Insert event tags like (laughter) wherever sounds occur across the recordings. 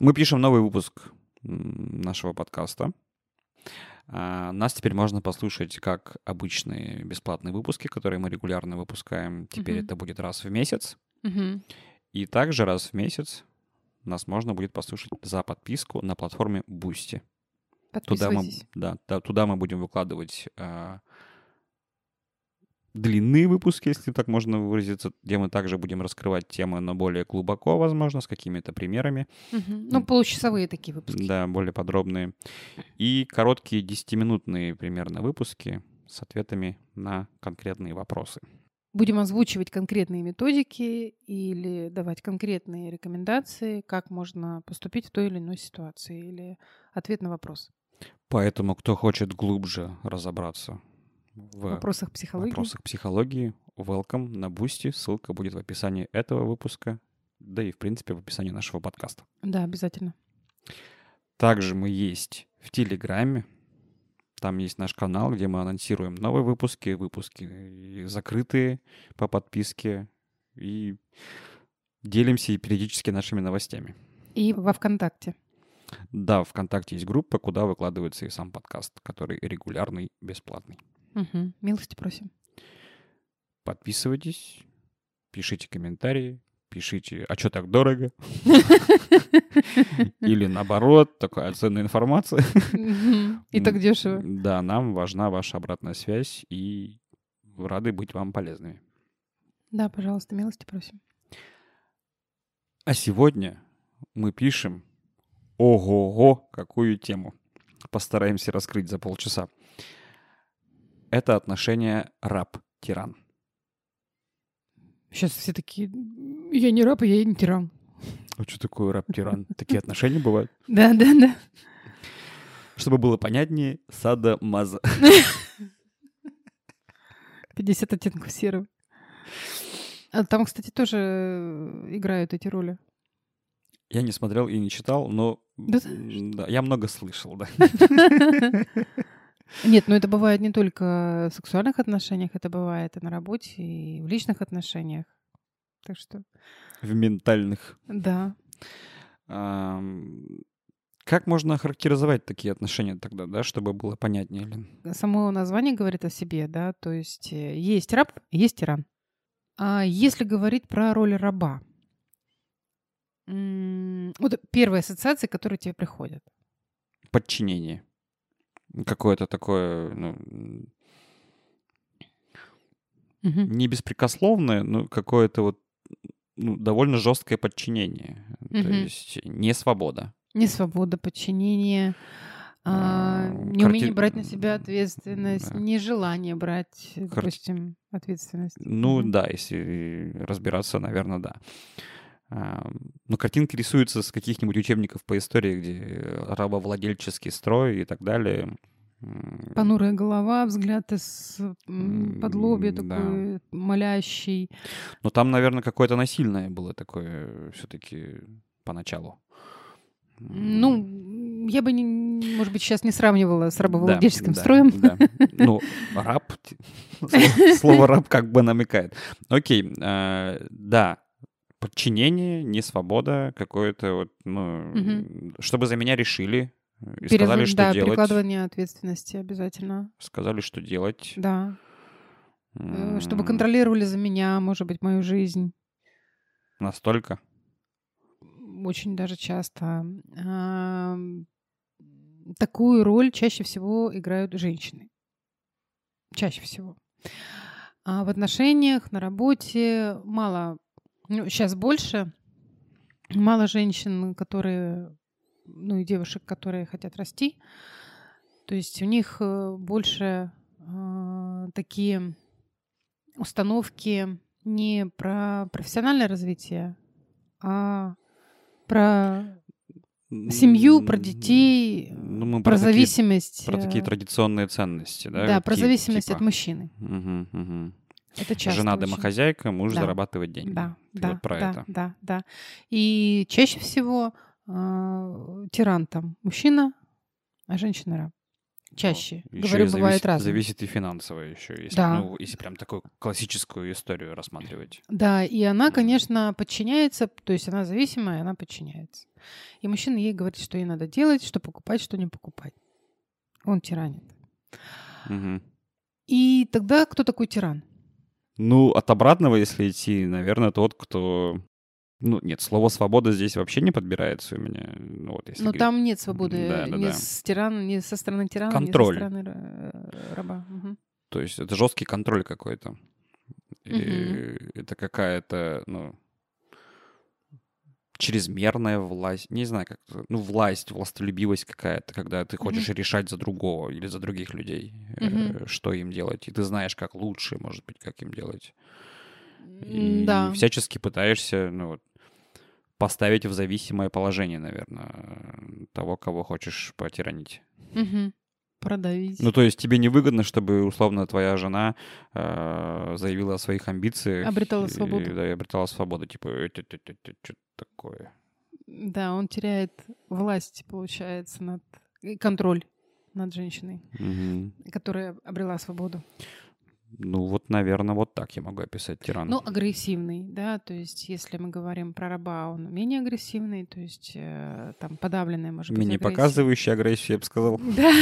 Мы пишем новый выпуск нашего подкаста. А, нас теперь можно послушать как обычные бесплатные выпуски, которые мы регулярно выпускаем. Теперь mm-hmm. это будет раз в месяц. Mm-hmm. И также раз в месяц нас можно будет послушать за подписку на платформе Boosty. Туда мы, да, да, туда мы будем выкладывать а, длинные выпуски, если так можно выразиться, где мы также будем раскрывать темы, но более глубоко, возможно, с какими-то примерами. Угу. Ну, получасовые такие выпуски. Да, более подробные. И короткие 10-минутные примерно выпуски с ответами на конкретные вопросы. Будем озвучивать конкретные методики или давать конкретные рекомендации, как можно поступить в той или иной ситуации, или ответ на вопрос. Поэтому, кто хочет глубже разобраться в вопросах психологии. вопросах психологии, welcome на Бусти. Ссылка будет в описании этого выпуска, да и, в принципе, в описании нашего подкаста. Да, обязательно. Также мы есть в Телеграме. Там есть наш канал, где мы анонсируем новые выпуски, выпуски закрытые по подписке и делимся периодически нашими новостями. И во ВКонтакте. Да, в ВКонтакте есть группа, куда выкладывается и сам подкаст, который регулярный, бесплатный. Угу. Милости просим. Подписывайтесь, пишите комментарии, пишите, а что так дорого? (laughs) Или наоборот, такая ценная информация. И так дешево. Да, нам важна ваша обратная связь, и рады быть вам полезными. Да, пожалуйста, милости просим. А сегодня мы пишем ого-го, какую тему. Постараемся раскрыть за полчаса это отношение раб-тиран. Сейчас все такие, я не раб, я не тиран. А что такое раб-тиран? Такие отношения бывают? (laughs) Да, да, да. Чтобы было понятнее, сада маза. (laughs) 50 оттенков серого. А там, кстати, тоже играют эти роли. Я не смотрел и не читал, но да, да, я много слышал, да. (laughs) Нет, ну это бывает не только в сексуальных отношениях, это бывает и на работе, и в личных отношениях. Так что... В ментальных. Да. А, как можно охарактеризовать такие отношения тогда, да, чтобы было понятнее? Лен? Само название говорит о себе, да, то есть э, есть раб, есть тиран. А если говорить про роль раба, вот первые ассоциации, которые тебе приходят. Подчинение какое-то такое, ну, угу. не беспрекословное, но какое-то вот ну, довольно жесткое подчинение. Угу. То есть не свобода. Не свобода, подчинение, а, не Карти... умение брать на себя ответственность, да. нежелание брать, Кар... допустим, ответственность. Ну да, если разбираться, наверное, да. Ну, картинки рисуются с каких-нибудь учебников по истории, где рабовладельческий строй и так далее. Понурая голова, взгляд из подлобья такой да. молящий. Но там, наверное, какое-то насильное было такое все-таки поначалу. Ну, я бы, не, может быть, сейчас не сравнивала с рабовладельческим да, строем. Да, да. Ну, раб, (laughs) слово раб как бы намекает. Окей, э, да, подчинение, не свобода, какое-то вот, ну, угу. чтобы за меня решили и Перез... сказали, что да, делать. перекладывание ответственности обязательно. Сказали, что делать. Да. Mm. Чтобы контролировали за меня, может быть, мою жизнь. Настолько? Очень даже часто. Такую роль чаще всего играют женщины. Чаще всего. А в отношениях, на работе мало ну, сейчас больше. Мало женщин, которые, ну и девушек, которые хотят расти. То есть у них э, больше э, такие установки не про профессиональное развитие, а про семью, про детей, ну, мы про, про зависимость. Такие, про такие традиционные ценности, да? Да, про зависимость типа. от мужчины. Угу, угу. Это часто Жена очень. домохозяйка, муж да. зарабатывает деньги. Да, Ты да, вот про да, это. да, да. И чаще всего э, тиран там мужчина, а женщина раб. Чаще. Ну, Говорю, и бывает разное. Зависит и финансово еще, если, Да. ну, если прям такую классическую историю рассматривать. Да, и она, конечно, подчиняется, то есть она зависимая, она подчиняется. И мужчина ей говорит, что ей надо делать, что покупать, что не покупать. Он тиранит. Мгм. И тогда кто такой тиран? Ну, от обратного, если идти, наверное, тот, кто... Ну, нет, слово «свобода» здесь вообще не подбирается у меня. Ну, вот, если Но говорить. там нет свободы Да, да, ни, да. с тирана, ни со стороны тирана, Контроль. ни со стороны э, раба. Мгм. То есть это жесткий контроль какой-то. И Мгм. это какая-то, ну, чрезмерная власть. Не знаю, как... Ну, власть, властолюбивость какая-то, когда ты хочешь решать за другого или за других людей, э, Мгм. что им делать. И ты знаешь, как лучше, может быть, как им делать. И Да. всячески пытаешься, ну, вот, поставить в зависимое положение, наверное, того, кого хочешь потиранить. Мгм. Продавить. Ну, то есть тебе невыгодно, чтобы, условно, твоя жена э, заявила о своих амбициях. Обретала и- свободу. Да, и обретала свободу. Типа, что такое? Да, он теряет власть, получается, над и контроль над женщиной, Мгм. которая обрела свободу. Ну, вот, наверное, вот так я могу описать тирана. Ну, агрессивный, да, то есть если мы говорим про раба, он менее агрессивный, то есть э, там подавленная, может быть, Менее показывающий агрессию, я бы сказал. (laughs) Да.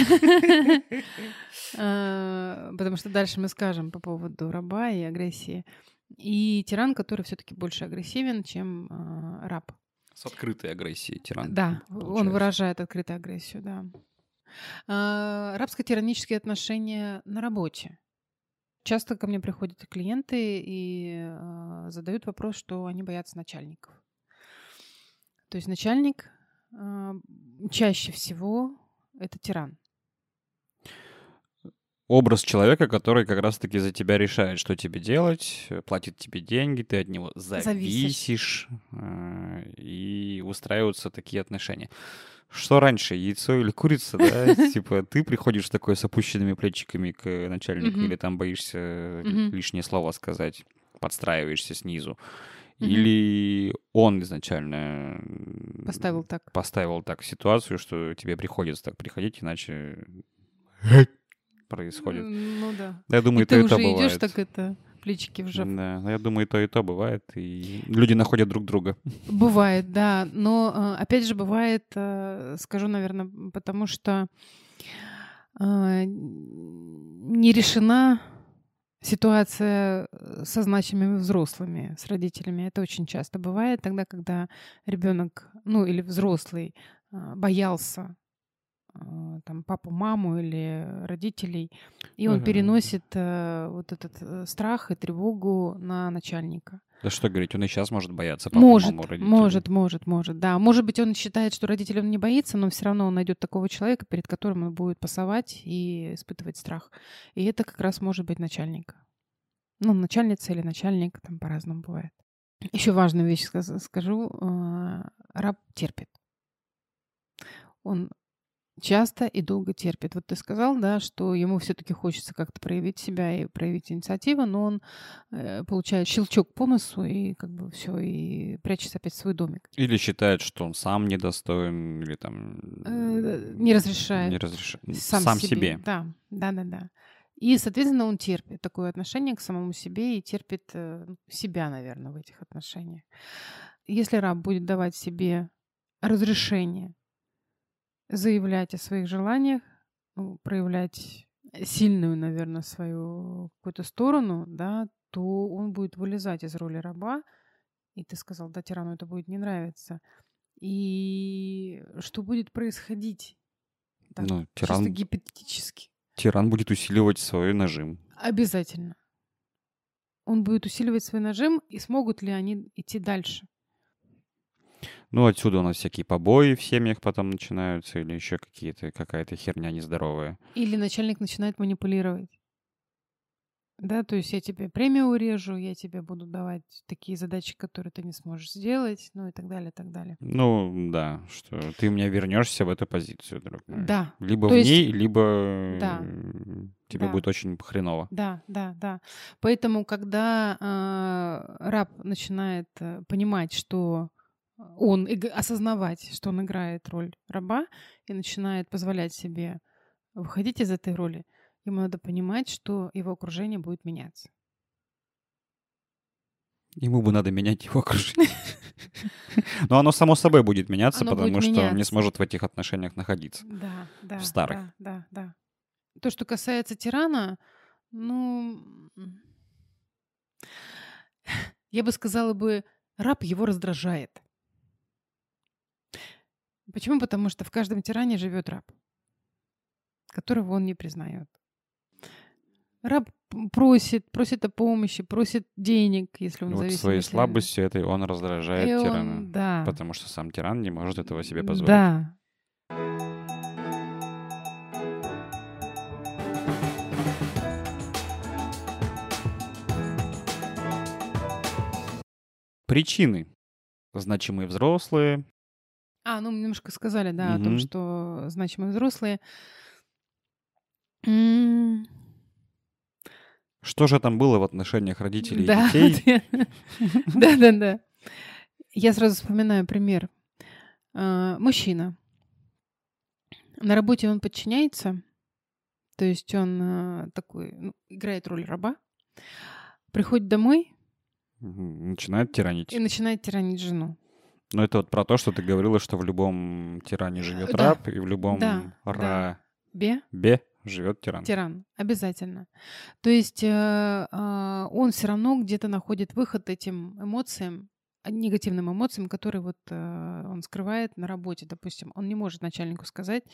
А, Потому что дальше мы скажем по поводу раба и агрессии. И тиран, который все-таки больше агрессивен, чем а, раб. С открытой агрессией тиран. Да, он выражает открытую агрессию, да. А, Рабско-тиранические отношения на работе. Часто ко мне приходят клиенты и а, задают вопрос, что они боятся начальников. То есть начальник а, чаще всего это тиран. Образ человека, который как раз-таки за тебя решает, что тебе делать, э, платит тебе деньги, ты от него Зависишь. зависишь, э, и устраиваются такие отношения. Что раньше, яйцо или курица, да? (laughs) Типа ты приходишь такой с опущенными плечиками к начальнику или там боишься э, лишнее слово сказать, подстраиваешься снизу. Или он изначально Поставил так. поставил так ситуацию, что тебе приходится так приходить, иначе (laughs) происходит. Ну да. Я думаю, и ты и то уже идешь бывает. так это плечики вжав. Да, но я думаю, и то, и то бывает. И люди находят друг друга. Бывает, да. Но э, опять же бывает, э, скажу, наверное, потому что э, не решена ситуация со значимыми взрослыми, с родителями. Это очень часто бывает тогда, когда ребенок, ну или взрослый, боялся там папу, маму или родителей, и он Ага. переносит э, вот этот э, страх и тревогу на начальника. Да что говорить, он и сейчас может бояться папу, Может, маму, родителей. может, может, может, да. Может быть, он считает, что родителей он не боится, но все равно он найдет такого человека, перед которым он будет пасовать и испытывать страх. И это как раз может быть начальник. Ну, начальница или начальник, там по-разному бывает. Еще важную вещь скажу. э, Раб терпит. Он часто и долго терпит. Вот ты сказал, да, что ему все-таки хочется как-то проявить себя и проявить инициативу, но он э, получает щелчок по носу и как бы все, и прячется опять в свой домик. Или считает, что он сам недостоин, или там... Э, не разрешает. Не разрешает. Сам, Сам, себе. себе. Да, да, да, да. И, соответственно, он терпит такое отношение к самому себе и терпит э, себя, наверное, в этих отношениях. Если раб будет давать себе разрешение заявлять о своих желаниях, ну, проявлять сильную, наверное, свою какую-то сторону, да, то он будет вылезать из роли раба. И ты сказал, да, тирану это будет не нравиться. И что будет происходить? Так, Ну, чисто тиран, гипотетически. тиран будет усиливать свой нажим. Обязательно. Он будет усиливать свой нажим, и смогут ли они идти дальше? Ну, отсюда у нас всякие побои в семьях потом начинаются, или еще какие-то, какая-то херня нездоровая. Или начальник начинает манипулировать. Да, то есть я тебе премию урежу, я тебе буду давать такие задачи, которые ты не сможешь сделать, ну и так далее, и так далее. Ну, да, что ты у меня вернешься в эту позицию, друг мой. Да, Либо То в есть- ней, либо Да. э, тебе Да. будет очень хреново. да, да, да. Поэтому, когда а, раб начинает э, понимать, что он, осознавать, что он играет роль раба, и начинает позволять себе выходить из этой роли, ему надо понимать, что его окружение будет меняться. Ему бы надо менять его окружение. (laughs) Но оно само собой будет меняться, потому что он не сможет в этих отношениях находиться. Да, да. В старых. Да, да, да. То, что касается тирана, ну, я бы сказала бы, раб его раздражает. Почему? Потому что в каждом тиране живет раб, которого он не признает. Раб просит, просит о помощи, просит денег, если он Вот зависит. своей слабостью этой он раздражает тирана. да. Потому что сам тиран не может этого себе позволить. Да. Причины. Значимые взрослые. А, ну, мы немножко сказали, да, о том, что значимые взрослые. М, Что же там было в отношениях родителей Да, и детей? (laughs) да, да, да. Я сразу вспоминаю пример. А, Мужчина. На работе он подчиняется, то есть он а, такой, ну, играет роль раба, приходит домой. Начинает тиранить. и начинает тиранить жену. Но это вот про то, что ты говорила, что в любом тиране живет Да. раб, и в любом Да, рабе Бе? живет тиран. Тиран, обязательно. То есть э, а, он все равно где-то находит выход этим эмоциям, а, негативным эмоциям, которые вот э, он скрывает на работе, допустим. Он не может начальнику сказать,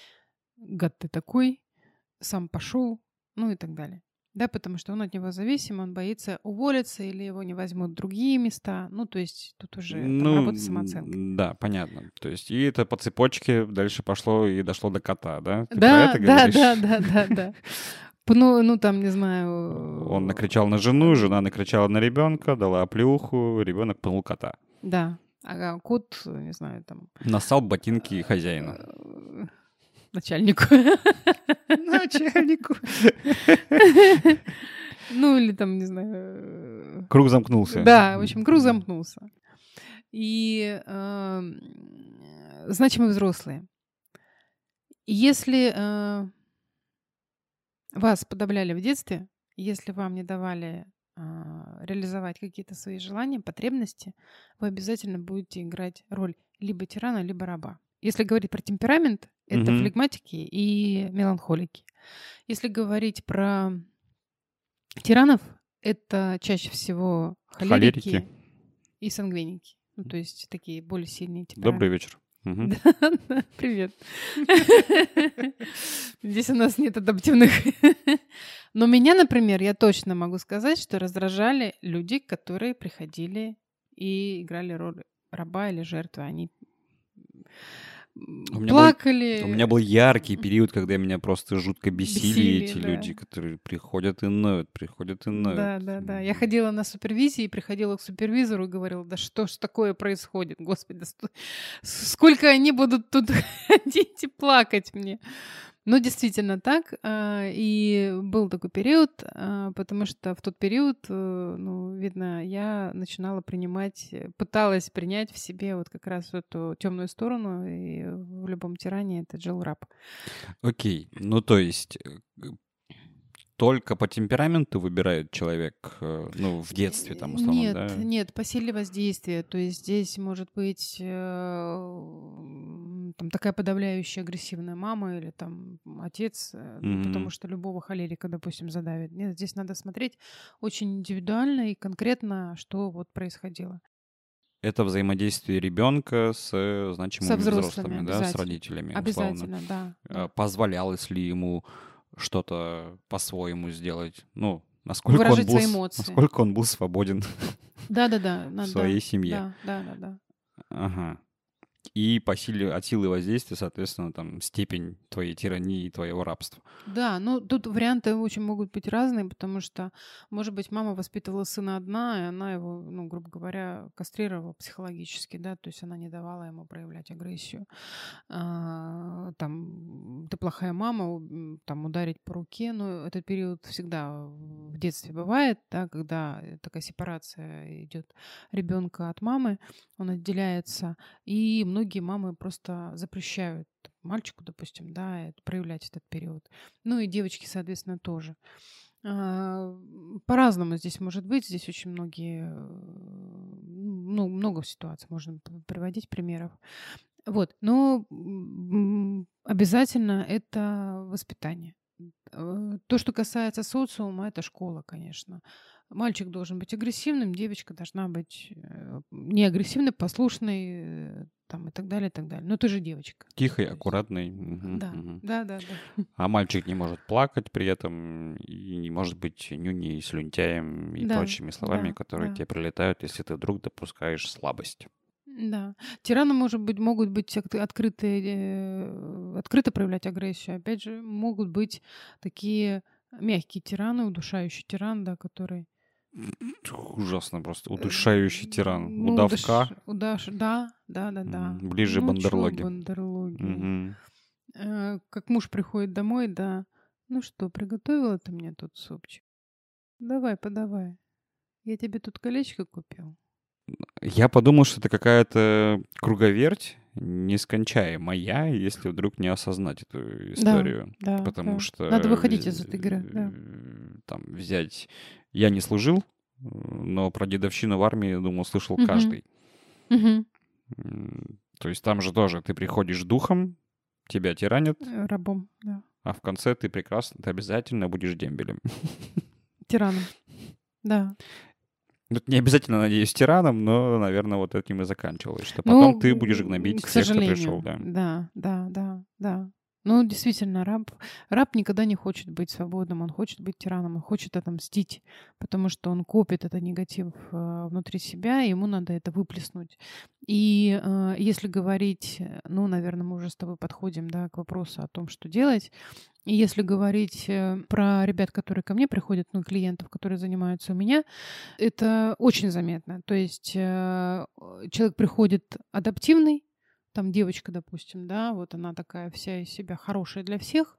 гад ты такой, сам пошел, ну и так далее. Да, потому что он от него зависим, он боится уволиться или его не возьмут в другие места. Ну, то есть тут уже там Ну, работа самооценкой. да, понятно. То есть и это по цепочке дальше пошло и дошло до кота, да? Ты про Да, это да, говоришь? да, да, да, да. (laughs) Ну, ну, там, не знаю... Он накричал на жену, жена накричала на ребенка, дала оплеуху, ребенок пнул кота. Да. А кот, не знаю, там... Нассал ботинки хозяина. Э, Начальнику. Начальнику. Ну, или там, не знаю... Круг замкнулся. Да, в общем, круг замкнулся. И эм, значимые взрослые. Если э, вас подавляли в детстве, если вам не давали а, реализовать какие-то свои желания, потребности, вы обязательно будете играть роль либо тирана, либо раба. Если говорить про темперамент, это Мгм. флегматики и меланхолики. Если говорить про тиранов, это чаще всего холерики, Холерики. и сангвиники. Ну, то есть такие более сильные Добрый темпераменты. вечер. Мгм. (laughs) Да, Привет. (laughs) Здесь у нас нет адаптивных. (laughs) Но меня, например, я точно могу сказать, что раздражали люди, которые приходили и играли роль раба или жертвы. Они У меня был- плакали. У меня был яркий период, когда меня просто жутко бесили, Бесили, эти да. люди, которые приходят и ноют, приходят и ноют. Да, да, да. Я ходила на супервизии, приходила к супервизору и говорила, да что ж такое происходит, господи, да сто- сколько они будут тут (laughs) ходить и плакать мне. Ну, действительно так. а, И был такой период, а, потому что в тот период, э, ну, видно, я начинала принимать, э, пыталась принять в себе вот как раз эту темную сторону, и в любом тиране это Джилл Раб. Окей, ну то есть э, только по темпераменту выбирает человек, э, ну, в детстве там, условно, нет, да? Нет, по силе воздействия. То есть здесь может быть э, там такая подавляющая агрессивная мама или там отец, ну, потому что любого холерика, допустим, задавит. Нет, здесь надо смотреть очень индивидуально и конкретно, что вот происходило. Это взаимодействие ребенка с значимыми Со взрослыми, взрослыми, да, с родителями, условно. Обязательно, да. да. А Позволялось ли ему что-то по-своему сделать? Ну, насколько он, Выражать был, свои эмоции. насколько он был свободен Да-да-да. (laughs) в надо- своей семье. Да, да, да, да. Ага. И по силе, от силы воздействия, соответственно, там степень твоей тирании и твоего рабства. Да, ну тут варианты очень могут быть разные, потому что, может быть, мама воспитывала сына одна, и она его, ну, грубо говоря, кастрировала психологически, да, то есть она не давала ему проявлять агрессию. А, там, ты плохая мама, там, ударить по руке, но этот период всегда в детстве бывает, да, когда такая сепарация идет ребенка от мамы, он отделяется, и многие мамы просто запрещают мальчику, допустим, да, проявлять этот период. Ну и девочки, соответственно, тоже. А, по-разному здесь может быть. Здесь очень многие, ну, много ситуаций можно приводить примеров. Вот, но обязательно это воспитание. Э, то, что касается социума, это школа, конечно. Мальчик должен быть агрессивным, девочка должна быть э, не агрессивной, послушной, э, там и так далее, и так далее. Но ты же девочка. Тихой, аккуратной. Да, угу. да, да, да. (laughs) А мальчик не может плакать при этом и не может быть нюней, слюнтяем и да, прочими словами, да, которые да. тебе прилетают, если ты вдруг допускаешь слабость. Да. Тираны, может быть, могут быть открытые, э, открыто проявлять агрессию. Опять же, могут быть такие мягкие тираны, удушающий тиран, да, который Ужасно просто. Удушающий тиран. Ну, Удавка. Удаш, да, да, да, да. Ближе ну, бандерлоги. бандерлоги. Угу. Э, как муж приходит домой, да. Ну что, приготовила ты мне тут супчик? Давай, подавай. Я тебе тут колечко купил. Я подумал, что это какая-то круговерть нескончаемая, если вдруг не осознать эту историю. Да, да, Потому да. что... Надо выходить из этой игры, да. Там взять я не служил, но про дедовщину в армии, думаю, слышал угу. каждый. Угу. То есть там же тоже ты приходишь духом, тебя тиранят. Э, рабом, да. А в конце ты прекрасно, ты обязательно будешь дембелем. (laughs) Тираном, да. Ну, не обязательно, надеюсь, тираном, но, наверное, вот этим и заканчивалось, что потом ну, ты будешь гнобить сожалению, кто пришел, да. Да, да, да, да. Ну, действительно, раб, раб никогда не хочет быть свободным, он хочет быть тираном, он хочет отомстить, потому что он копит этот негатив э, внутри себя, и ему надо это выплеснуть. И э, если говорить, ну, наверное, мы уже с тобой подходим да, к вопросу о том, что делать. И если говорить э, про ребят, которые ко мне приходят, ну, клиентов, которые занимаются у меня, это очень заметно. То есть э, человек приходит адаптивный, там девочка, допустим, да, вот она такая вся из себя хорошая для всех,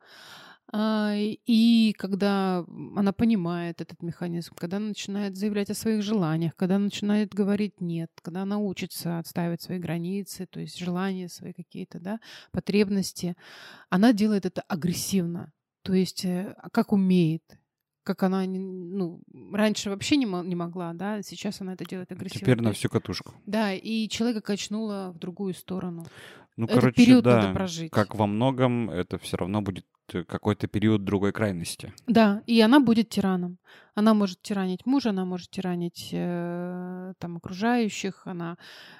а, и когда она понимает этот механизм, когда она начинает заявлять о своих желаниях, когда она начинает говорить нет, когда она учится отстаивать свои границы, то есть желания свои какие-то, да, потребности, она делает это агрессивно, то есть э, как умеет как она, ну, раньше вообще не, не могла, да, сейчас она это делает агрессивно. Теперь на всю катушку. Да, и человека качнула в другую сторону. Ну, Этот короче, период да, надо прожить. как во многом, это все равно будет Э, какой-то период другой крайности. Да, и она будет тираном. Она может тиранить мужа, она может тиранить э, там окружающих, она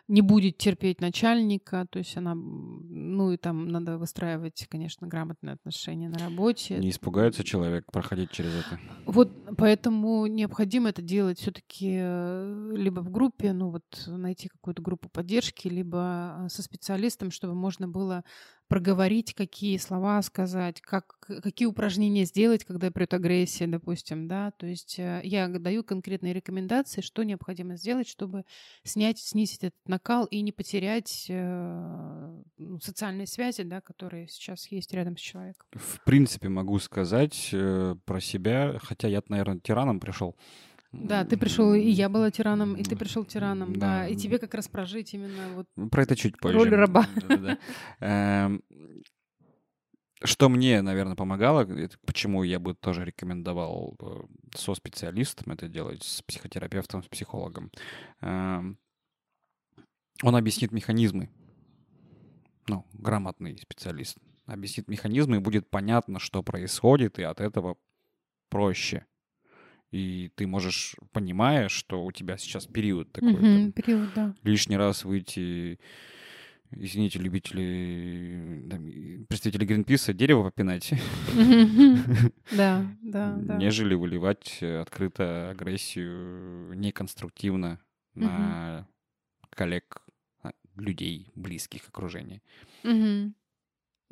не будет терпеть начальника, то есть она, ну и там надо выстраивать, конечно, грамотные отношения на работе. Не испугается человек проходить через это. Вот поэтому необходимо это делать все-таки э, либо в группе, ну вот найти какую-то группу поддержки, либо э, со специалистом, чтобы можно было проговорить, какие слова сказать, как, какие упражнения сделать, когда придет агрессия, допустим, да, то есть э, я даю конкретные рекомендации, что необходимо сделать, чтобы снять, снизить этот накал и не потерять э, ну, социальные связи, да, которые сейчас есть рядом с человеком. В принципе, могу сказать э, про себя, хотя я, наверное, тираном пришел, да, ты пришел, и я была тираном, и ты пришел тираном, да. да. И тебе как раз прожить именно вот Про это чуть позже. Роль раба. Эм, что мне, наверное, помогало, почему я бы тоже рекомендовал э, со специалистом это делать, с психотерапевтом, с психологом. Эм, он объяснит механизмы. Ну, грамотный специалист объяснит механизмы, и будет понятно, что происходит, и от этого проще и ты можешь, понимая, что у тебя сейчас период такой, угу, там, период, да. лишний раз выйти, извините, любители, там, представители Гринписа, дерево попинать, (laughs) да, (laughs) да, да. нежели выливать открыто агрессию неконструктивно на коллег, а, людей, близких окружения.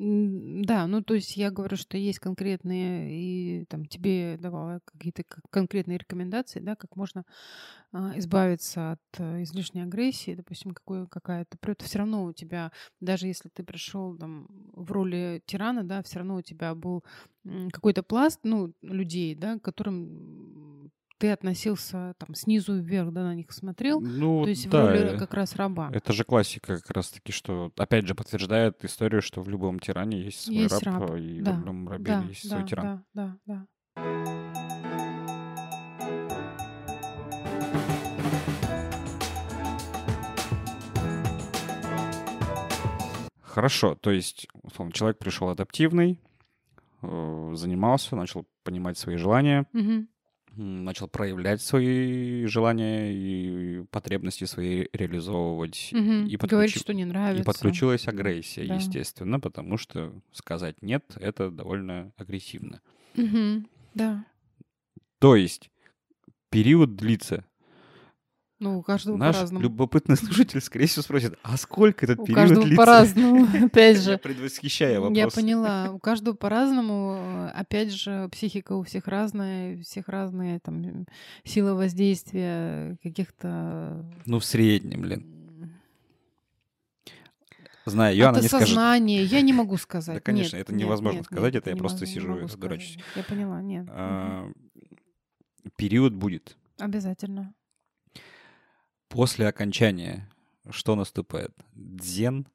Да, ну то есть я говорю, что есть конкретные, и там тебе давала какие-то конкретные рекомендации, да, как можно а, избавиться от а, излишней агрессии, допустим, какой, какая-то. Этом все равно у тебя, даже если ты пришел там в роли тирана, да, все равно у тебя был какой-то пласт, ну, людей, да, которым ты относился там снизу вверх, да, на них смотрел, Ну, то есть да, в роли э, как раз раба. это же классика как раз-таки, что, опять же, подтверждает историю, что в любом тиране есть свой Есть раб, раб, и да, в любом рабе Да, есть да, свой тиран. да, да, да. Хорошо, то есть, условно, человек пришел адаптивный, э, занимался, начал понимать свои желания, Мгм. Начал проявлять свои желания и потребности свои реализовывать. Мгм. И, Говорит, подключи- что не и нравится. подключилась агрессия, Да. естественно, потому что сказать нет это довольно агрессивно. Мгм. Да. То есть период длится. Ну, у каждого Наш по-разному. любопытный слушатель, скорее всего, спросит: а сколько этот У период каждого длится? по-разному, (laughs) опять Я же. предвосхищаю вопрос. Я поняла. У каждого по-разному. Опять же, психика у всех разная, у всех разные там м, силы воздействия каких-то... Ну, в среднем, блин. Знаю ее, она от не скажет. осознания. Я не могу сказать. Да, конечно, Нет, это нет, невозможно нет, сказать, это я просто сижу и сказать. дурачусь. Я поняла, нет. А, Период будет. Обязательно. После окончания что наступает? Дзен?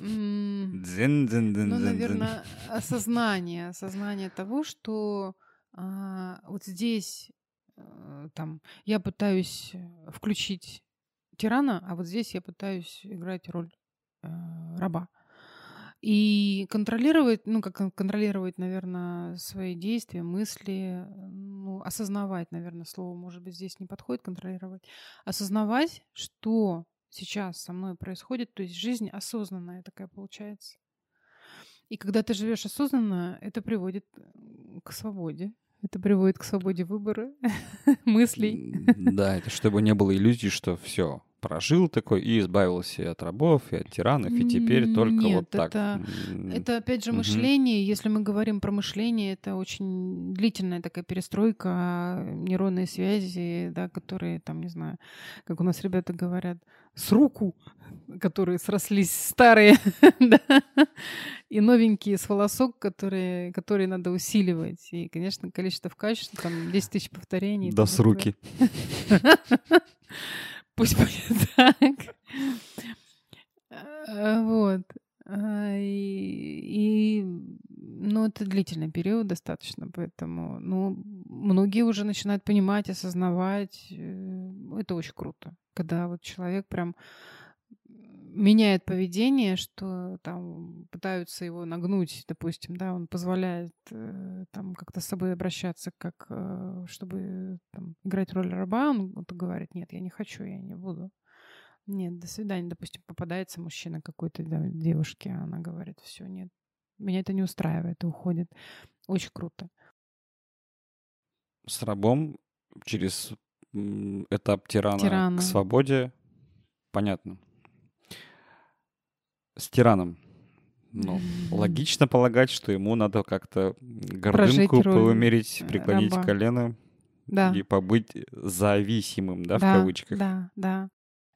Дзен, дзен, дзен, Ну, дзен, дзен. наверное, осознание, осознание того, что а, вот здесь э, там я пытаюсь включить тирана, а вот здесь я пытаюсь играть роль э, раба. И контролировать, ну, как кон- контролировать, наверное, свои действия, мысли, ну, осознавать, наверное, слово, может быть, здесь не подходит контролировать. Осознавать, что сейчас со мной происходит, то есть жизнь осознанная такая получается. И когда ты живешь осознанно, это приводит к свободе. Это приводит к свободе выбора, (laughs) мыслей. Да, это чтобы не было иллюзий, что все, прожил такой и избавился и от рабов, и от тиранов, и теперь только нет, вот так. это- Это опять же мышление. Если мы говорим про мышление, это очень длительная такая перестройка, нейронные связи, да, которые там, не знаю, как у нас ребята говорят, с руку, которые срослись старые, (laughs) да, и новенькие с волосок, которые, которые надо усиливать. И, конечно, количество в качестве, там 10 тысяч повторений. Да с это- руки. (laughs) Пусть будет (laughs) так. А, Вот. А, И, ну, это длительный период достаточно, поэтому, ну, многие уже начинают понимать, осознавать. э, Это очень круто, когда вот человек прям меняет поведение, что там пытаются его нагнуть, допустим, да, он позволяет э, там как-то с собой обращаться, как э, чтобы там, играть роль раба, он вот говорит, нет, я не хочу, я не буду. Нет, до свидания, допустим, попадается мужчина какой-то да, девушке, а она говорит, все, нет, меня это не устраивает, и уходит. Очень круто. С рабом через этап тирана, Тирана. к свободе, понятно. С тираном. Ну, логично полагать, что ему надо как-то гордынку поумерить, э, преклонить раба. колено Да. и побыть зависимым, да, в да, кавычках. Да, да.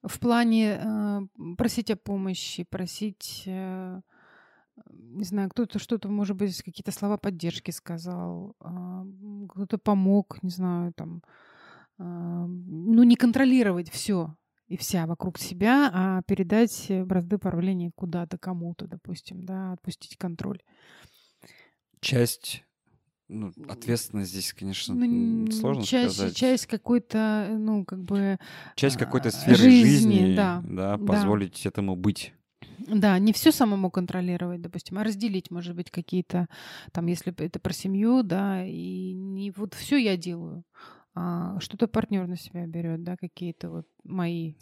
В плане э, просить о помощи, просить, э, не знаю, кто-то что-то, может быть, какие-то слова поддержки сказал, м, кто-то помог, не знаю, там, а, ну, не контролировать все и вся вокруг себя, а передать э, бразды правления куда-то, кому-то, допустим, да, отпустить контроль. Часть, ну, ответственность здесь, конечно, Ну, сложно часть, сказать. часть какой-то, э, ну, как бы, Часть какой-то а, сферы жизни, жизни, да, да, да. позволить этому быть. Да, не все самому контролировать, допустим, а разделить, может быть, какие-то, там, если это про семью, да, и не вот все я делаю, а что-то партнер на себя берет, да, какие-то вот мои.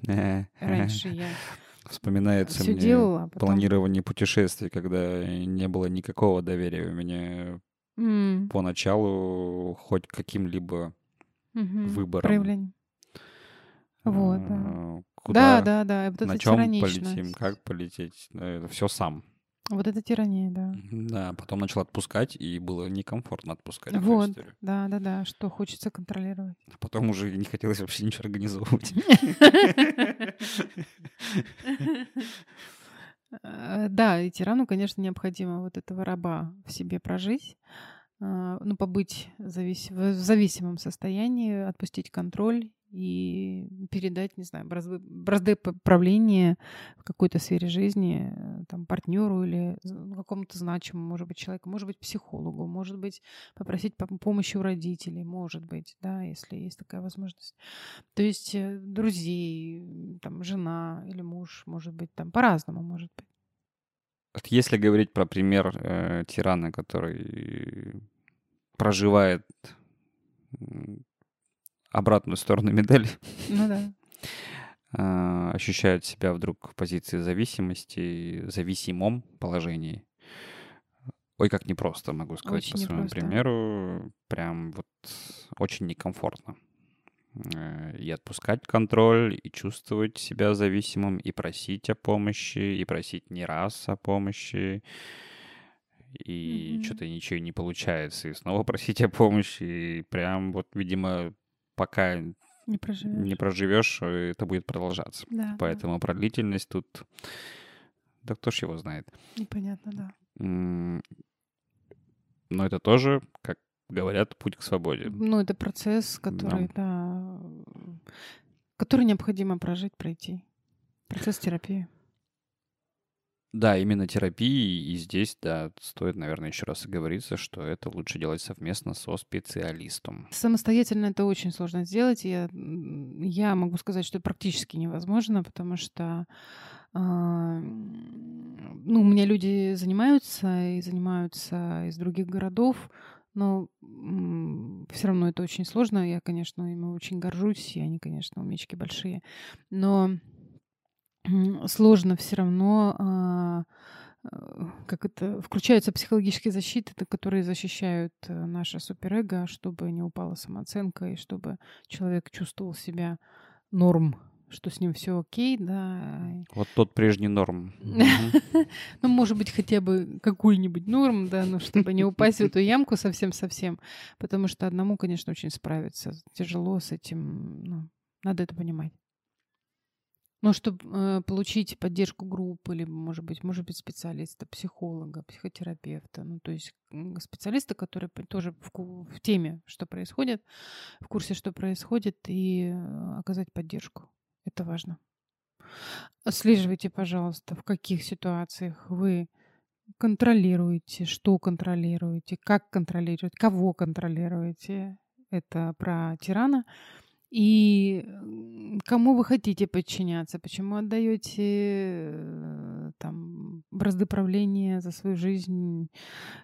Раньше я (laughs) Вспоминается все мне делала, а потом... планирование путешествий, когда не было никакого доверия у меня М, поначалу хоть каким-либо мгм, выбором. проявлением. Вот, да. а, Да, Куда, да, да, и вот на чем полетим, как полететь. да, Это все сам. Вот это тирания, да. Да, потом начал отпускать, и было некомфортно отпускать Вот, историю. да, да, да, что хочется контролировать. А Потом уже не хотелось вообще ничего организовывать. Э, Да, и тирану, конечно, необходимо вот этого раба в себе прожить, а, ну, побыть завис... в зависимом состоянии, отпустить контроль и передать, не знаю, бразды, бразды правления в какой-то сфере жизни э, там, партнеру или какому-то значимому, может быть, человеку, может быть, психологу, может быть, попросить помощи у родителей, может быть, да, если есть такая возможность. То есть э, друзей, там, жена или муж, может быть, там, по-разному, может быть. Если говорить про пример э, тирана, который проживает обратную сторону медали. Ну да. А, ощущают себя вдруг в позиции зависимости, зависимом положении. Ой, как непросто, могу сказать очень по своему непросто. примеру. Прям вот очень некомфортно. Э, и отпускать контроль, и чувствовать себя зависимым, и просить о помощи, и просить не раз о помощи, и mm-hmm. что-то ничего не получается, и снова просить о помощи, и прям вот, видимо, пока не проживешь, не проживешь это будет продолжаться. Да, Поэтому да. про длительность тут... Да кто ж его знает. Непонятно, да. Но это тоже, как говорят, путь к свободе. Ну, это процесс, который, да, да который необходимо прожить, пройти. Процесс терапии. Да, именно терапии, и здесь, да, стоит, наверное, еще раз оговориться, что это лучше делать совместно со специалистом. Самостоятельно это очень сложно сделать. Я, я могу сказать, что практически невозможно, потому что а, ну, у меня люди занимаются и занимаются из других городов, но все равно это очень сложно. Я, конечно, ими очень горжусь, и они, конечно, умечки большие. Но сложно все равно, а, э, как это, включаются психологические защиты, которые защищают э, наше суперэго, чтобы не упала самооценка и чтобы человек чувствовал себя норм, что с ним все окей, да. Вот тот прежний норм. (laughs) Ну, может быть, хотя бы какой-нибудь норм, да, но чтобы не упасть в эту ямку совсем-совсем, потому что одному, конечно, очень справиться тяжело с этим, ну, надо это понимать. Ну, чтобы э, получить поддержку группы, или, может быть, может быть, специалиста, психолога, психотерапевта, ну, то есть специалиста, который тоже в, в теме, что происходит, в курсе, что происходит, и э, оказать поддержку. Это важно. Отслеживайте, пожалуйста, в каких ситуациях вы контролируете, что контролируете, как контролируете, кого контролируете. Это про тирана. И кому вы хотите подчиняться? Почему отдаете э, там бразды правления за свою жизнь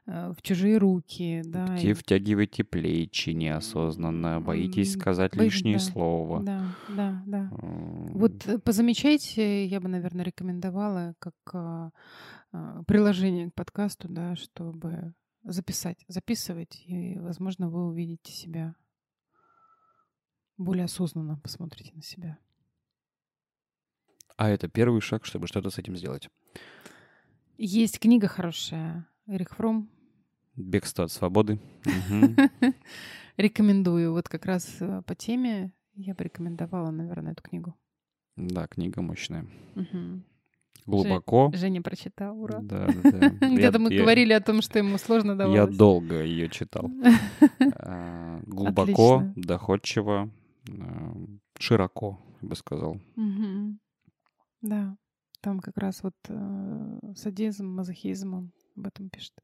э, в чужие руки? Да? Где втягиваете плечи неосознанно, боитесь сказать Боюсь, лишнее да. слово. Да, да, да. Вот э, позамечайте, я бы, наверное, рекомендовала как а, а, приложение к подкасту, да, чтобы записать, записывать, и, возможно, вы увидите себя более осознанно посмотрите на себя. А это первый шаг, чтобы что-то с этим сделать. Есть книга хорошая. Эрих Фром. «Бегство от свободы». (laughs) Рекомендую. Вот как раз э, по теме я бы рекомендовала, наверное, эту книгу. Да, книга мощная. Глубоко. Женя прочитал, ура. Да, да. (laughs) Где-то мы говорили о том, что ему сложно давалось. Я долго ее читал. (laughs) А, глубоко, доходчиво, широко, я бы сказал. Угу. Да, там как раз вот э, садизм, мазохизм, он об этом пишет.